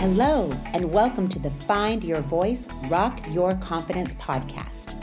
Hello, and welcome to the Find Your Voice, Rock Your Confidence podcast.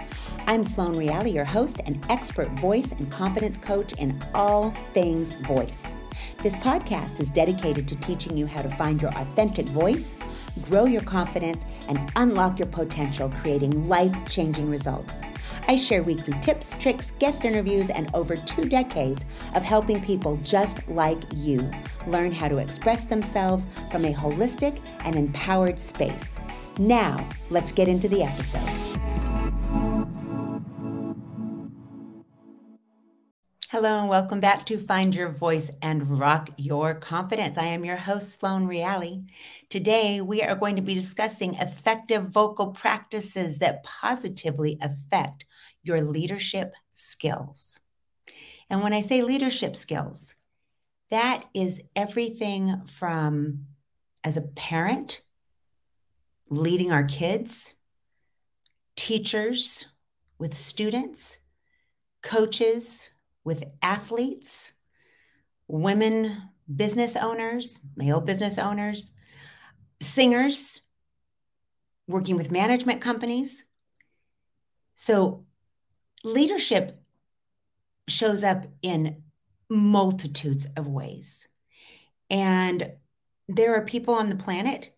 I'm Sloane Reale, your host and expert voice and confidence coach in all things voice. This podcast is dedicated to teaching you how to find your authentic voice, grow your confidence, and unlock your potential, creating life changing results. I share weekly tips, tricks, guest interviews, and over two decades of helping people just like you learn how to express themselves from a holistic and empowered space. Now, let's get into the episode. Hello, and welcome back to Find Your Voice and Rock Your Confidence. I am your host, Sloane Reale. Today, we are going to be discussing effective vocal practices that positively affect your leadership skills. And when I say leadership skills, that is everything from as a parent, leading our kids, teachers with students, coaches with athletes, women business owners, male business owners, singers, working with management companies. So, leadership shows up in multitudes of ways. And there are people on the planet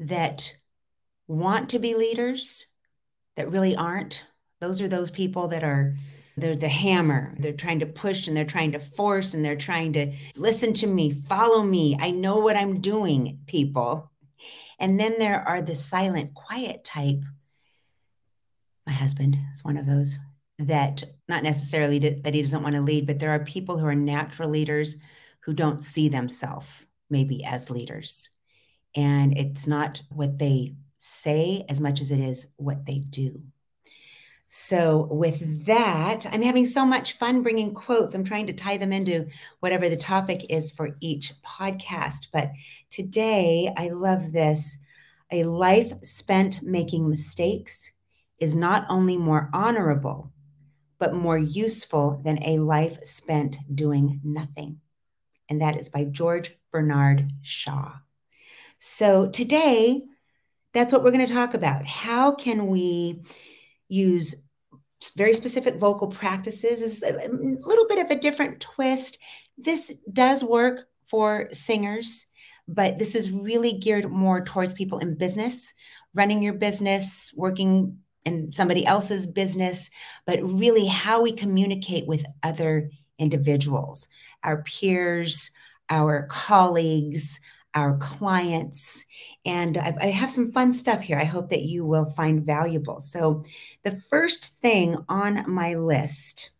that want to be leaders that really aren't. Those are those people that are they're the hammer. They're trying to push and they're trying to force and they're trying to listen to me, follow me. I know what I'm doing, people. And then there are the silent, quiet type. My husband is one of those that not necessarily that he doesn't want to lead, but there are people who are natural leaders who don't see themselves maybe as leaders. And it's not what they say as much as it is what they do. So, with that, I'm having so much fun bringing quotes. I'm trying to tie them into whatever the topic is for each podcast. But today, I love this. A life spent making mistakes is not only more honorable, but more useful than a life spent doing nothing. And that is by George Bernard Shaw. So, today, that's what we're going to talk about. How can we use very specific vocal practices is a little bit of a different twist. This does work for singers, but this is really geared more towards people in business, running your business, working in somebody else's business, but really how we communicate with other individuals, our peers, our colleagues, our clients. And I've, I have some fun stuff here I hope that you will find valuable. So, the first thing on my list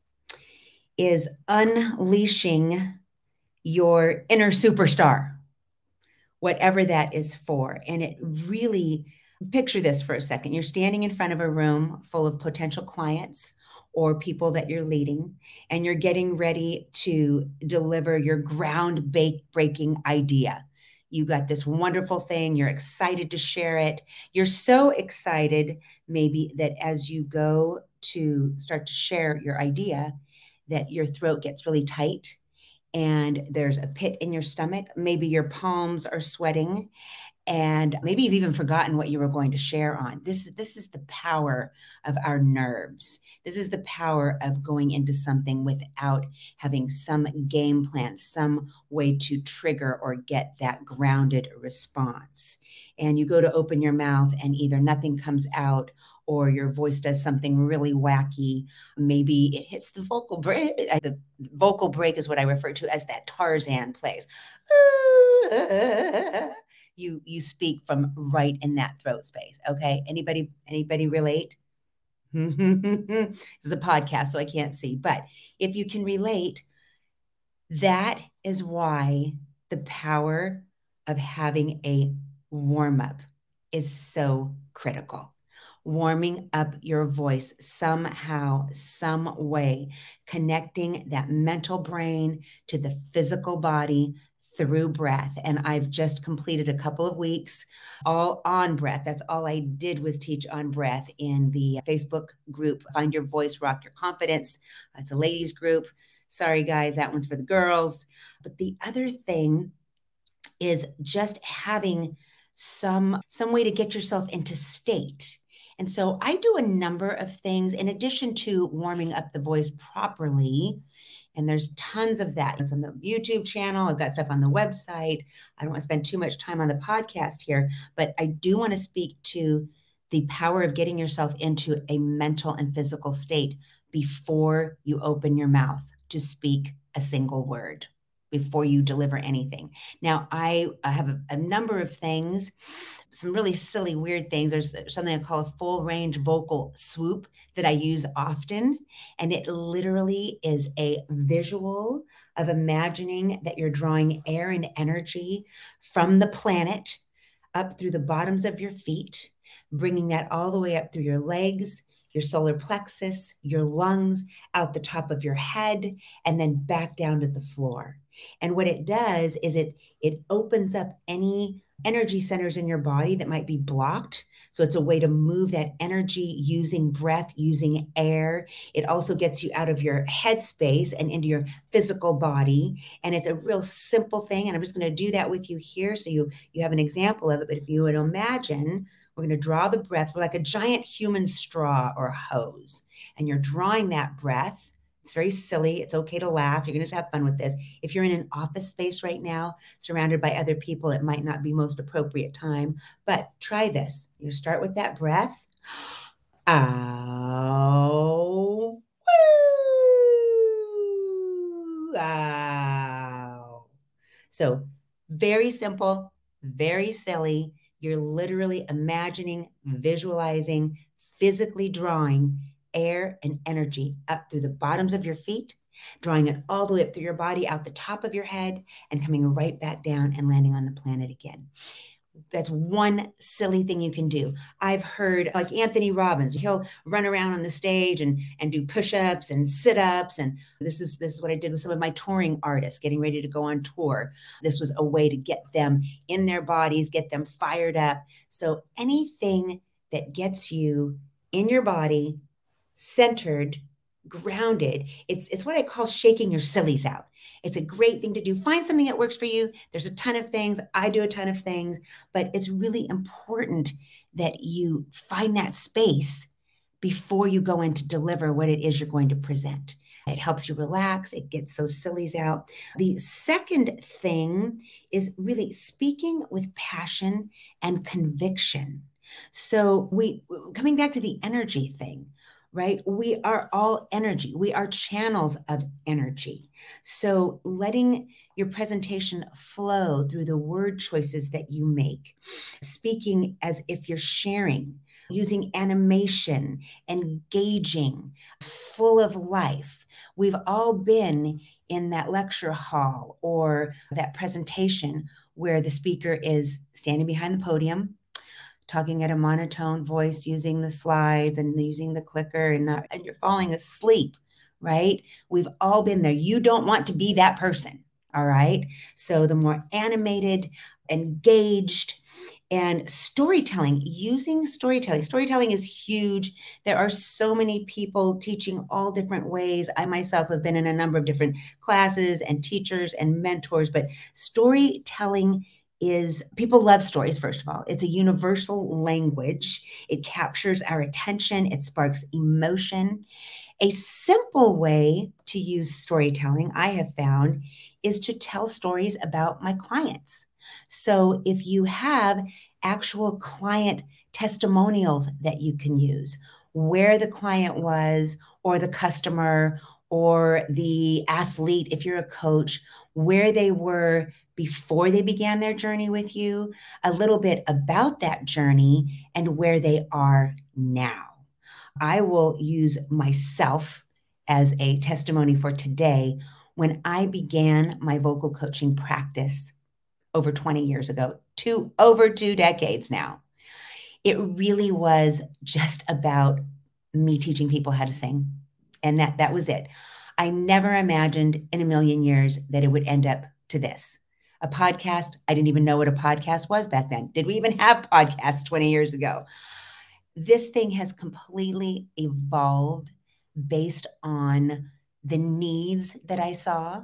is unleashing your inner superstar, whatever that is for. And it really, picture this for a second. You're standing in front of a room full of potential clients or people that you're leading, and you're getting ready to deliver your ground breaking idea you got this wonderful thing, you're excited to share it. You're so excited, maybe, that as you go to start to share your idea, that your throat gets really tight and there's a pit in your stomach. Maybe your palms are sweating and maybe you've even forgotten what you were going to share on. This this is the power of our nerves. This is the power of going into something without having some game plan some way to trigger or get that grounded response. And you go to open your mouth and either nothing comes out or your voice does something really wacky. Maybe it hits the vocal break uh, the vocal break is what i refer to as that tarzan plays you you speak from right in that throat space okay? Anybody anybody relate? This is a podcast so i can't see but if you can relate that is why the power of having a warm up is so critical. Warming up your voice somehow, some way, connecting that mental brain to the physical body through breath. And I've just completed a couple of weeks all on breath. That's all I did was teach on breath in the Facebook group, Find Your Voice, Rock Your Confidence. It's a ladies group. Sorry, guys, that one's for the girls. But the other thing is just having some some way to get yourself into state. And so I do a number of things in addition to warming up the voice properly. And there's tons of that. It's on the YouTube channel. I've got stuff on the website. I don't want to spend too much time on the podcast here, but I do want to speak to the power of getting yourself into a mental and physical state before you open your mouth to speak a single word before you deliver anything. Now, I, have a, a, number of things, some really silly, weird things. There's something I call a full range vocal swoop that I use often. And it literally is a visual of imagining that you're drawing air and energy from the planet up through the bottoms of your feet, bringing that all the way up through your legs, your solar plexus, your lungs, out the top of your head, and then back down to the floor. And what it does is it it opens up any energy centers in your body that might be blocked. So it's a way to move that energy using breath, using air. It also gets you out of your headspace and into your physical body. And it's a real simple thing. And I'm just going to do that with you here so you you have an example of it. But if you would imagine we're going to draw the breath. We're like a giant human straw or hose. And you're drawing that breath. It's very silly. It's okay to laugh. You're going to just have fun with this. If you're in an office space right now, surrounded by other people, it might not be most appropriate time, but try this. You start with that breath. Ow. Woo. So, very simple, very silly you're literally imagining, visualizing, physically drawing air and energy up through the bottoms of your feet, drawing it all the way up through your body, out the top of your head, and coming right back down and landing on the planet again that's one silly thing you can do. I've heard like Anthony Robbins, he'll run around on the stage and and do push-ups and sit-ups and this is this is what I did with some of my touring artists getting ready to go on tour. This was a way to get them in their bodies, get them fired up. So anything that gets you in your body centered, grounded, it's it's what I call shaking your sillies out. It's a great thing to do. Find something that works for you. There's a ton of things. I do a ton of things, but it's really important that you find that space before you go in to deliver what it is you're going to present. It helps you relax, it gets those sillies out. The second thing is really speaking with passion and conviction. So, we coming back to the energy thing, right? We are all energy. We are channels of energy. So letting your presentation flow through the word choices that you make, speaking as if you're sharing, using animation, engaging, full of life. We've all been in that lecture hall or that presentation where the speaker is standing behind the podium talking at a monotone voice using the slides and using the clicker and not, and you're falling asleep right? We've all been there. You don't want to be that person all right? So the more animated engaged and storytelling using storytelling. Storytelling is huge. There are so many people teaching all different ways. I myself have been in a number of different classes and teachers and mentors but storytelling is people love stories, first of all. It's a universal language, it captures our attention, it sparks emotion. A simple way to use storytelling, I have found, is to tell stories about my clients. So if you have actual client testimonials that you can use, where the client was, or the customer, or the athlete, if you're a coach, where they were before they began their journey with you, a little bit about that journey and where they are now. I will use myself as a testimony for today. When I began my vocal coaching practice over 20 years ago, two over two decades now, it really was just about me teaching people how to sing. And that that was it. I never imagined in a million years that it would end up to this a podcast. I didn't even know what a podcast was back then. Did we even have podcasts 20 years ago? This thing has completely evolved based on the needs that I saw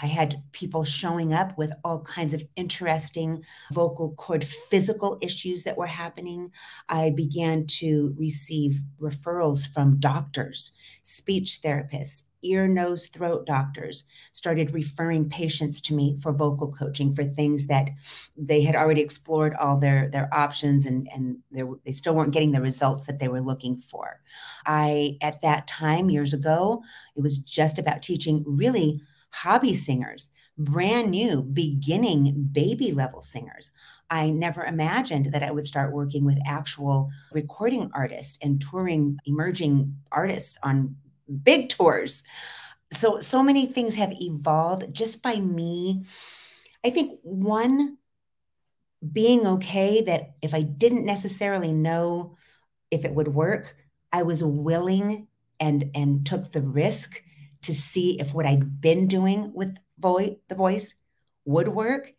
I had people showing up with all kinds of interesting vocal cord physical issues that were happening. I began to receive referrals from doctors, speech therapists, ear, nose, throat doctors started referring patients to me for vocal coaching for things that they had already explored all their their options and and they still weren't getting the results that they were looking for. I at that time years ago, it was just about teaching really hobby singers, brand new, beginning baby level singers. I never imagined that I would start working with actual recording artists and touring emerging artists on big tours. So, so many things have evolved just by me. I think one, being okay that if I didn't necessarily know if it would work, I was willing and and took the risk to see if what I'd been doing with the voice would work.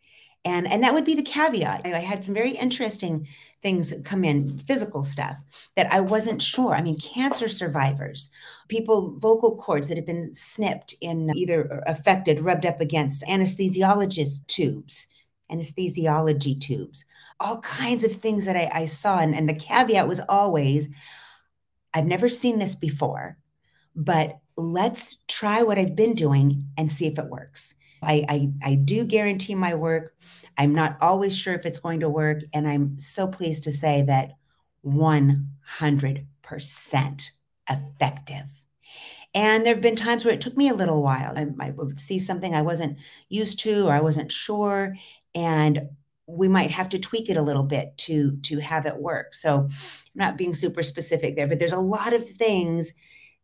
And, and that would be the caveat. I had some very interesting things come in, physical stuff that I wasn't sure. I mean, cancer survivors, people, vocal cords that have been snipped in either uh, affected, rubbed up against anesthesiologist tubes, anesthesiology tubes, all kinds of things that I, I saw. And, and the caveat was always, I've never seen this before, but let's try what I've been doing and see if it works. I, I, I do guarantee my work. I'm not always sure if it's going to work. And I'm so pleased to say that 100% effective. And there have been times where it took me a little while. I, I, would see something I wasn't used to or I wasn't sure, and we might have to tweak it a little bit to to have it work. So I'm not being super specific there, but there's a lot of things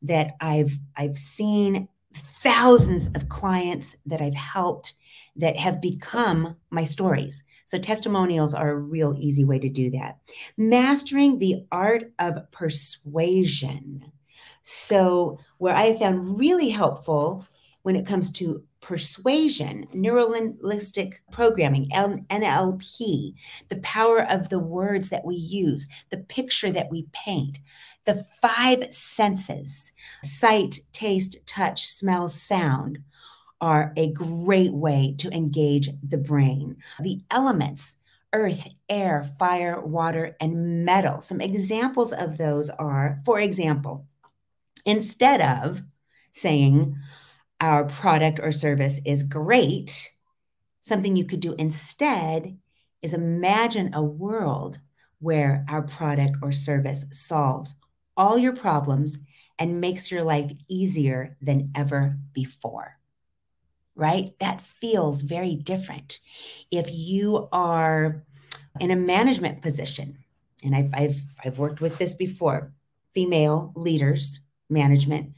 that I've I've seen thousands of clients that I've helped that have become my stories. So testimonials are a real easy way to do that. Mastering the art of persuasion. So where I have found really helpful when it comes to persuasion, neurolinguistic programming, NLP, the power of the words that we use, the picture that we paint. The five senses sight, taste, touch, smell, sound are a great way to engage the brain. The elements, earth, air, fire, water, and metal. Some examples of those are, for example, instead of saying our product or service is great, something you could do instead is imagine a world where our product or service solves all your problems and makes your life easier than ever before. Right? That feels very different. If you are in a management position, and I've, I've, I've worked with this before female leaders, management,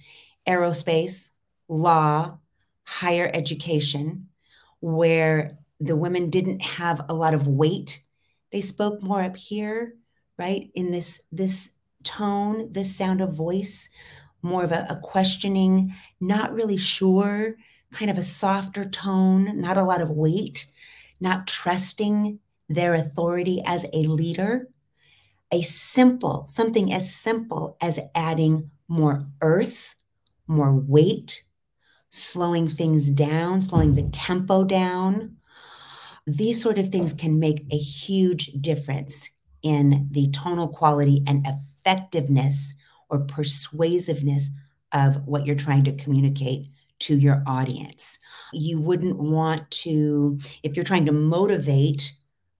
aerospace, law, higher education, where the women didn't have a lot of weight. They spoke more up here, right? In this, this tone, this sound of voice, more of a, a questioning, not really sure, kind of a softer tone, not a lot of weight, not trusting their authority as a leader. A simple, something as simple as adding more earth, more weight, slowing things down, slowing the tempo down. These sort of things can make a huge difference in the tonal quality and effect effectiveness or persuasiveness of what you're trying to communicate to your audience. You wouldn't want to, if you're trying to motivate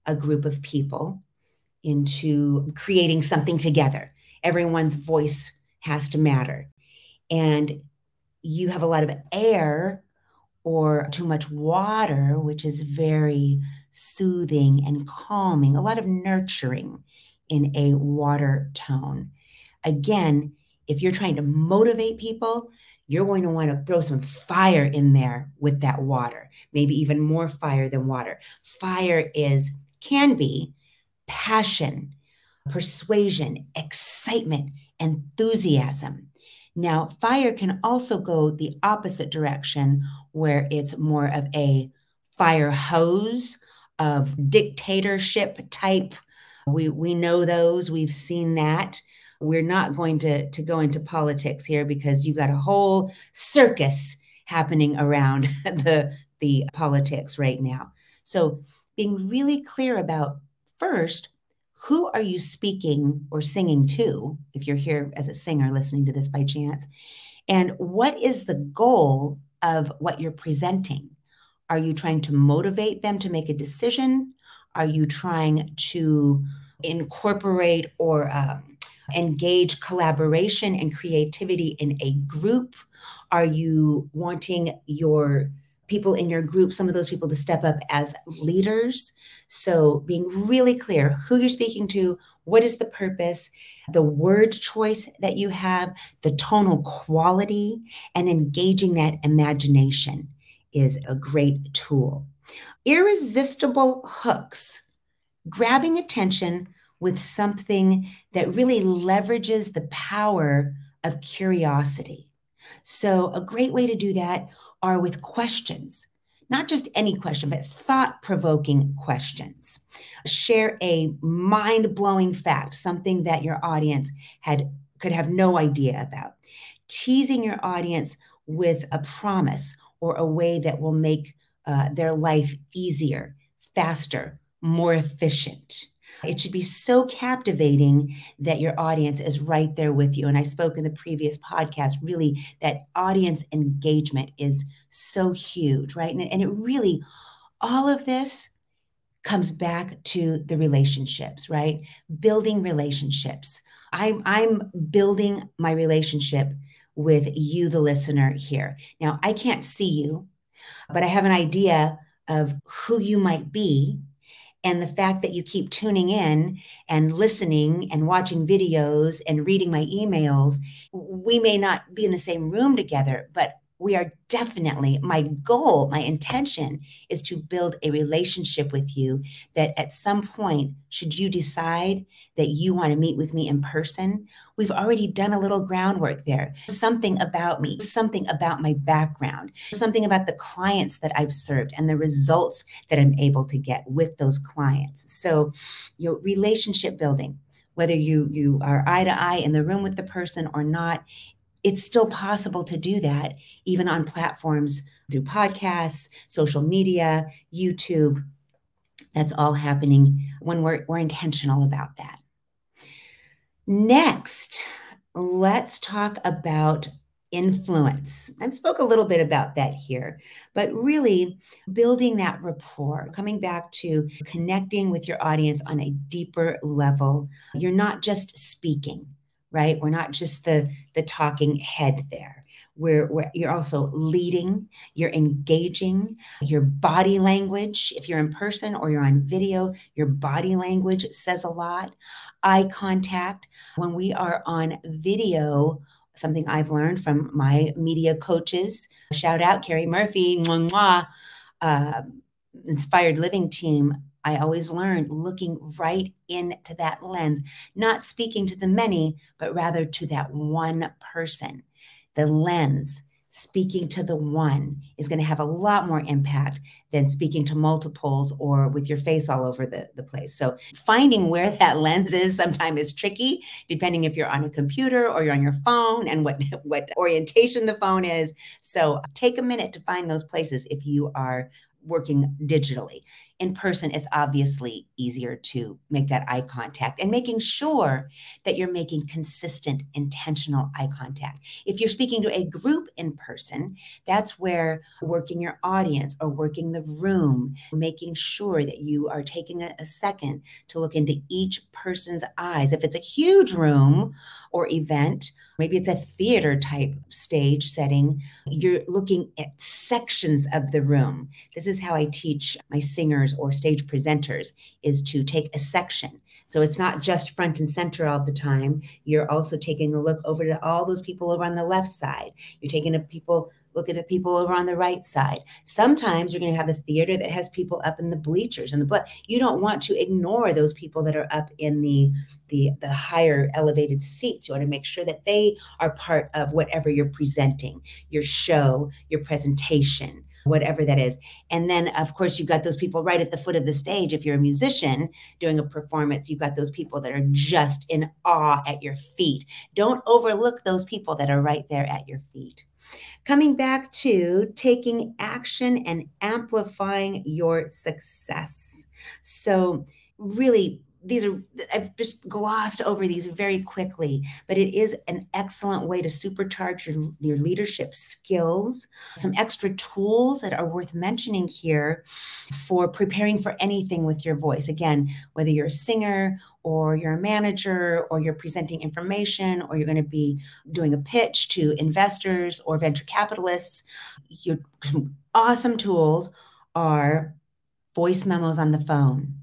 a group of people into creating something together, everyone's voice has to matter. And you have a lot of air or too much water, which is very soothing and calming, a lot of nurturing in a water tone. Again, if you're trying to motivate people, you're going to want to throw some fire in there with that water, maybe even more fire than water. Fire is, can be passion, persuasion, excitement, enthusiasm. Now, fire can also go the opposite direction where it's more of a fire hose of dictatorship type we mm-hmm. we know those. We've seen that. We're not going to to go into politics here because you've got a whole circus happening around the the politics right now. So being really clear about first, who are you speaking or singing to if you're here as a singer listening to this by chance? And what is the goal of what you're presenting? Are you trying to motivate them to make a decision? Are you trying to incorporate or um, engage collaboration and creativity in a group? Are you wanting your people in your group, some of those people to step up as leaders? So, being really clear who you're speaking to, what is the purpose, the word choice that you have, the tonal quality, and engaging that imagination is a great tool. Irresistible hooks, grabbing attention with something that really leverages the power of curiosity. So, a great way to do that are with questions, not just any question, but thought provoking questions. Share a mind blowing fact, something that your audience had could have no idea about. Teasing your audience with a promise or a way that will make uh, their life easier, faster, more efficient. It should be so captivating that your audience is right there with you. And I spoke in the previous podcast, really, that audience engagement is so huge, right? And, and it really, all of this comes back to the relationships, right? Building relationships. I'm, I'm building my relationship with you, the listener here. Now, I can't see you, but I have an idea of who you might be and the fact that you keep tuning in and listening and watching videos and reading my emails, we may not be in the same room together, but we are definitely my goal my intention is to build a relationship with you that at some point should you decide that you want to meet with me in person we've already done a little groundwork there. Something about me something about my background something about the clients that i've served and the results that i'm able to get with those clients. So your relationship building whether you you are eye to eye in the room with the person or not it's still possible to do that even on platforms through podcasts, social media, YouTube. That's all happening when we're, we're intentional about that. Next, let's talk about influence. I spoke a little bit about that here, but really building that rapport, coming back to connecting with your audience on a deeper level. You're not just speaking right? We're not just the the talking head there. We're, we're, you're also leading, you're engaging, your body language, if you're in person or you're on video, your body language says a lot. Eye contact. When we are on video, something I've learned from my media coaches, shout out Carrie Murphy, mwah, mwah, uh, inspired living team I always learned looking right into that lens, not speaking to the many, but rather to that one person. The lens, speaking to the one, is going to have a lot more impact than speaking to multiples or with your face all over the, the place. So, finding where that lens is sometimes is tricky, depending if you're on a computer or you're on your phone and what, what orientation the phone is. So, take a minute to find those places if you are working digitally in person, it's obviously easier to make that eye contact and making sure that you're making consistent, intentional eye contact. If you're speaking to a group in person, that's where working your audience or working the room, making sure that you are taking a, a second to look into each person's eyes. If it's a huge room or event, maybe it's a theater type stage setting, you're looking at sections of the room. This is how I teach my singers or stage presenters is to take a section. So it's not just front and center all the time. You're also taking a look over to all those people over on the left side. You're taking a people looking at the people over on the right side. Sometimes you're going to have a theater that has people up in the bleachers and the blood. You don't want to ignore those people that are up in the the the higher elevated seats. You want to make sure that they are part of whatever you're presenting, your show, your presentation, whatever that is. And then, of course, you've got those people right at the foot of the stage. If you're a musician doing a performance, you've got those people that are just in awe at your feet. Don't overlook those people that are right there at your feet coming back to taking action and amplifying your success. So, really these are I've just glossed over these very quickly, but it is an excellent way to supercharge your, your leadership skills. Some extra tools that are worth mentioning here for preparing for anything with your voice. Again, whether you're a singer or you're a manager or you're presenting information or you're going to be doing a pitch to investors or venture capitalists, your awesome tools are voice memos on the phone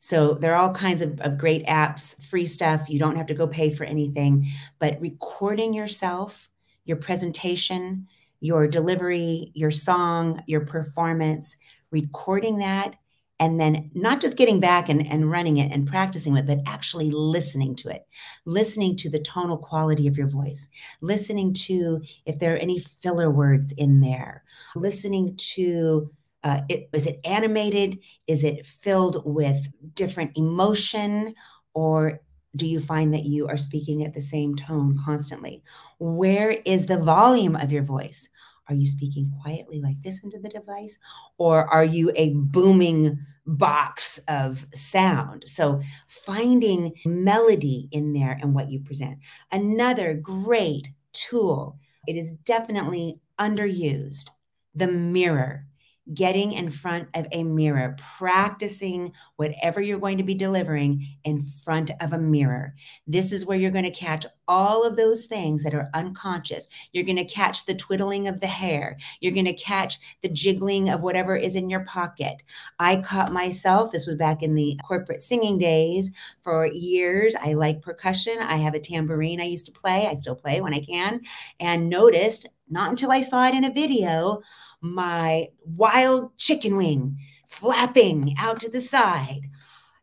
so there are all kinds of, of great apps, free stuff. You don't have to go pay for anything, but recording yourself, your presentation, your delivery, your song, your performance, recording that, and then not just getting back and, and running it and practicing it, but actually listening to it, listening to the tonal quality of your voice, listening to if there are any filler words in there, listening to uh, it, is it animated? Is it filled with different emotion? Or do you find that you are speaking at the same tone constantly? Where is the volume of your voice? Are you speaking quietly like this into the device? Or are you a booming box of sound? So finding melody in there and what you present. Another great tool, it is definitely underused, the mirror getting in front of a mirror, practicing whatever you're going to be delivering in front of a mirror. This is where you're going to catch all of those things that are unconscious. You're going to catch the twiddling of the hair. You're going to catch the jiggling of whatever is in your pocket. I caught myself, this was back in the corporate singing days for years. I like percussion. I have a tambourine I used to play. I still play when I can, and noticed not until I saw it in a video my wild chicken wing flapping out to the side.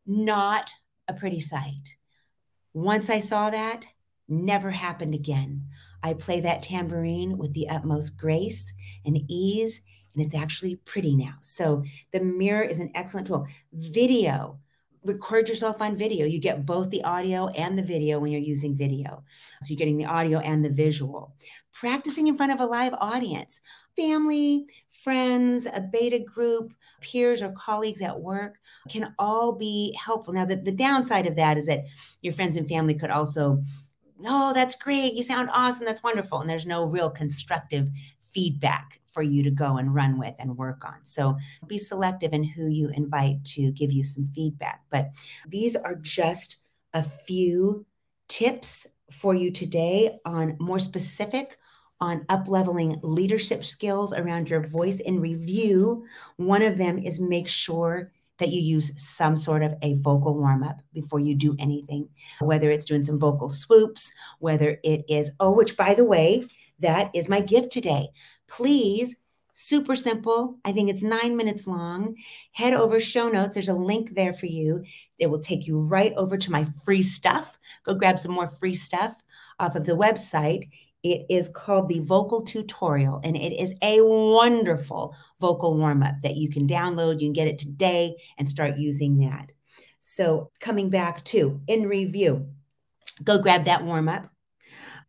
Not a pretty sight. Once I saw that, never happened again. I play that tambourine with the utmost grace and ease, and it's actually pretty now. So the mirror is an excellent tool. Video, record yourself on video. You get both the audio and the video when you're using video. So you're getting the audio and the visual. Practicing in front of a live audience family, friends, a beta group, peers or colleagues at work can all be helpful. Now, the, the downside of that is that your friends and family could also, oh, that's great. You sound awesome. That's wonderful. And there's no real constructive feedback for you to go and run with and work on. So be selective in who you invite to give you some feedback. But these are just a few tips for you today on more specific on upleveling leadership skills around your voice in review. One of them is make sure that you use some sort of a vocal warm up before you do anything, whether it's doing some vocal swoops, whether it is, oh, which by the way, that is my gift today. Please, super simple. I think it's nine minutes long. Head over show notes. There's a link there for you. It will take you right over to my free stuff. Go grab some more free stuff off of the website. It is called the Vocal Tutorial, and it is a wonderful vocal warm up that you can download. You can get it today and start using that. So, coming back to in review, go grab that warm up.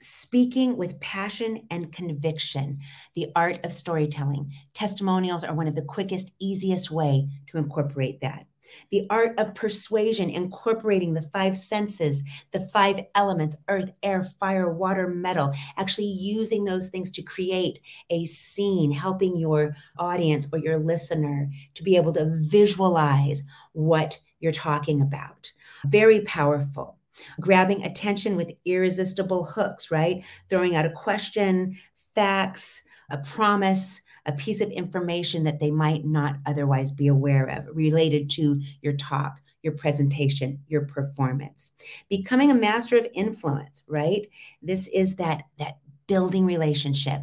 Speaking with passion and conviction, the art of storytelling. Testimonials are one of the quickest, easiest way to incorporate that the art of persuasion, incorporating the five senses, the five elements earth, air, fire, water, metal, actually using those things to create a scene, helping your audience or your listener to be able to visualize what you're talking about. Very powerful. Grabbing attention with irresistible hooks, right? Throwing out a question, facts, a promise, a piece of information that they might not otherwise be aware of related to your talk, your presentation, your performance. Becoming a master of influence, right? This is that that building relationship.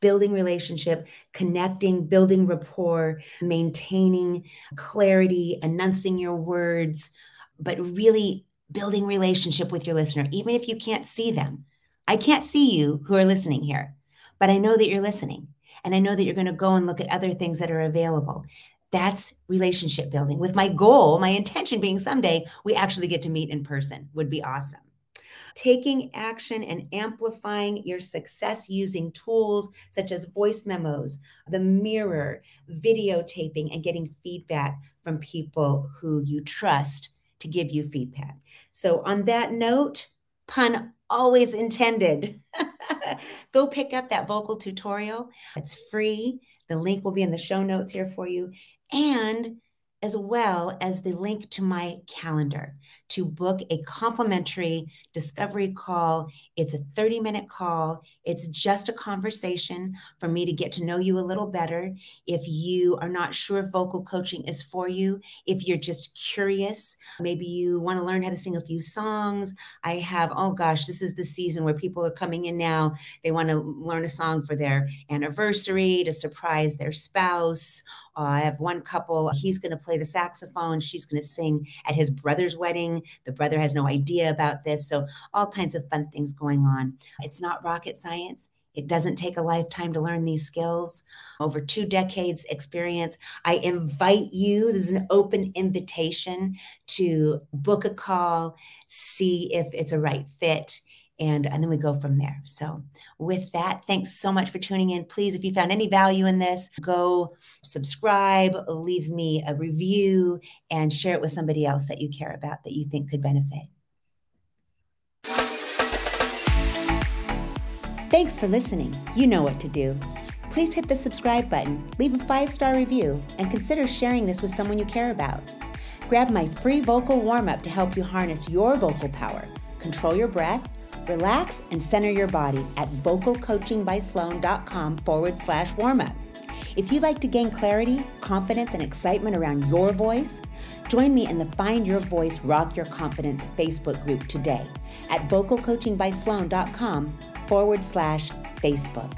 Building relationship, connecting, building rapport, maintaining clarity, announcing your words, but really building relationship with your listener, even if you can't see them. I can't see you who are listening here, but I know that you're listening. And I know that you're going to go and look at other things that are available. That's relationship building with my goal, my intention being someday we actually get to meet in person would be awesome. taking action and amplifying your success using tools such as voice memos, the mirror, videotaping, and getting feedback from people who you trust to give you feedback. So, on that note, pun always intended. Go pick up that vocal tutorial. It's free. The link will be in the show notes here for you. And as well as the link to my calendar to book a complimentary discovery call. It's a 30 minute call. It's just a conversation for me to get to know you a little better. If you are not sure if vocal coaching is for you, if you're just curious, maybe you want to learn how to sing a few songs. I have, oh gosh, this is the season where people are coming in now. They want to learn a song for their anniversary to surprise their spouse uh, I have one couple, he's going to play the saxophone, she's going to sing at his brother's wedding. The brother has no idea about this. So, all kinds of fun things going on. It's not rocket science. It doesn't take a lifetime to learn these skills. Over two decades experience, I invite you, this is an open invitation to book a call, see if it's a right fit and, and then we go from there. So, with that, thanks so much for tuning in. Please, if you found any value in this, go subscribe, leave me a review, and share it with somebody else that you care about that you think could benefit. Thanks for listening. You know what to do. Please hit the subscribe button, leave a five star review, and consider sharing this with someone you care about. Grab my free vocal warm up to help you harness your vocal power, control your breath, Relax and center your body at vocalcoachingbysloan.com forward slash warm up. If you'd like to gain clarity, confidence, and excitement around your voice, join me in the Find Your Voice Rock Your Confidence Facebook group today at vocalcoachingbysloan.com forward slash Facebook.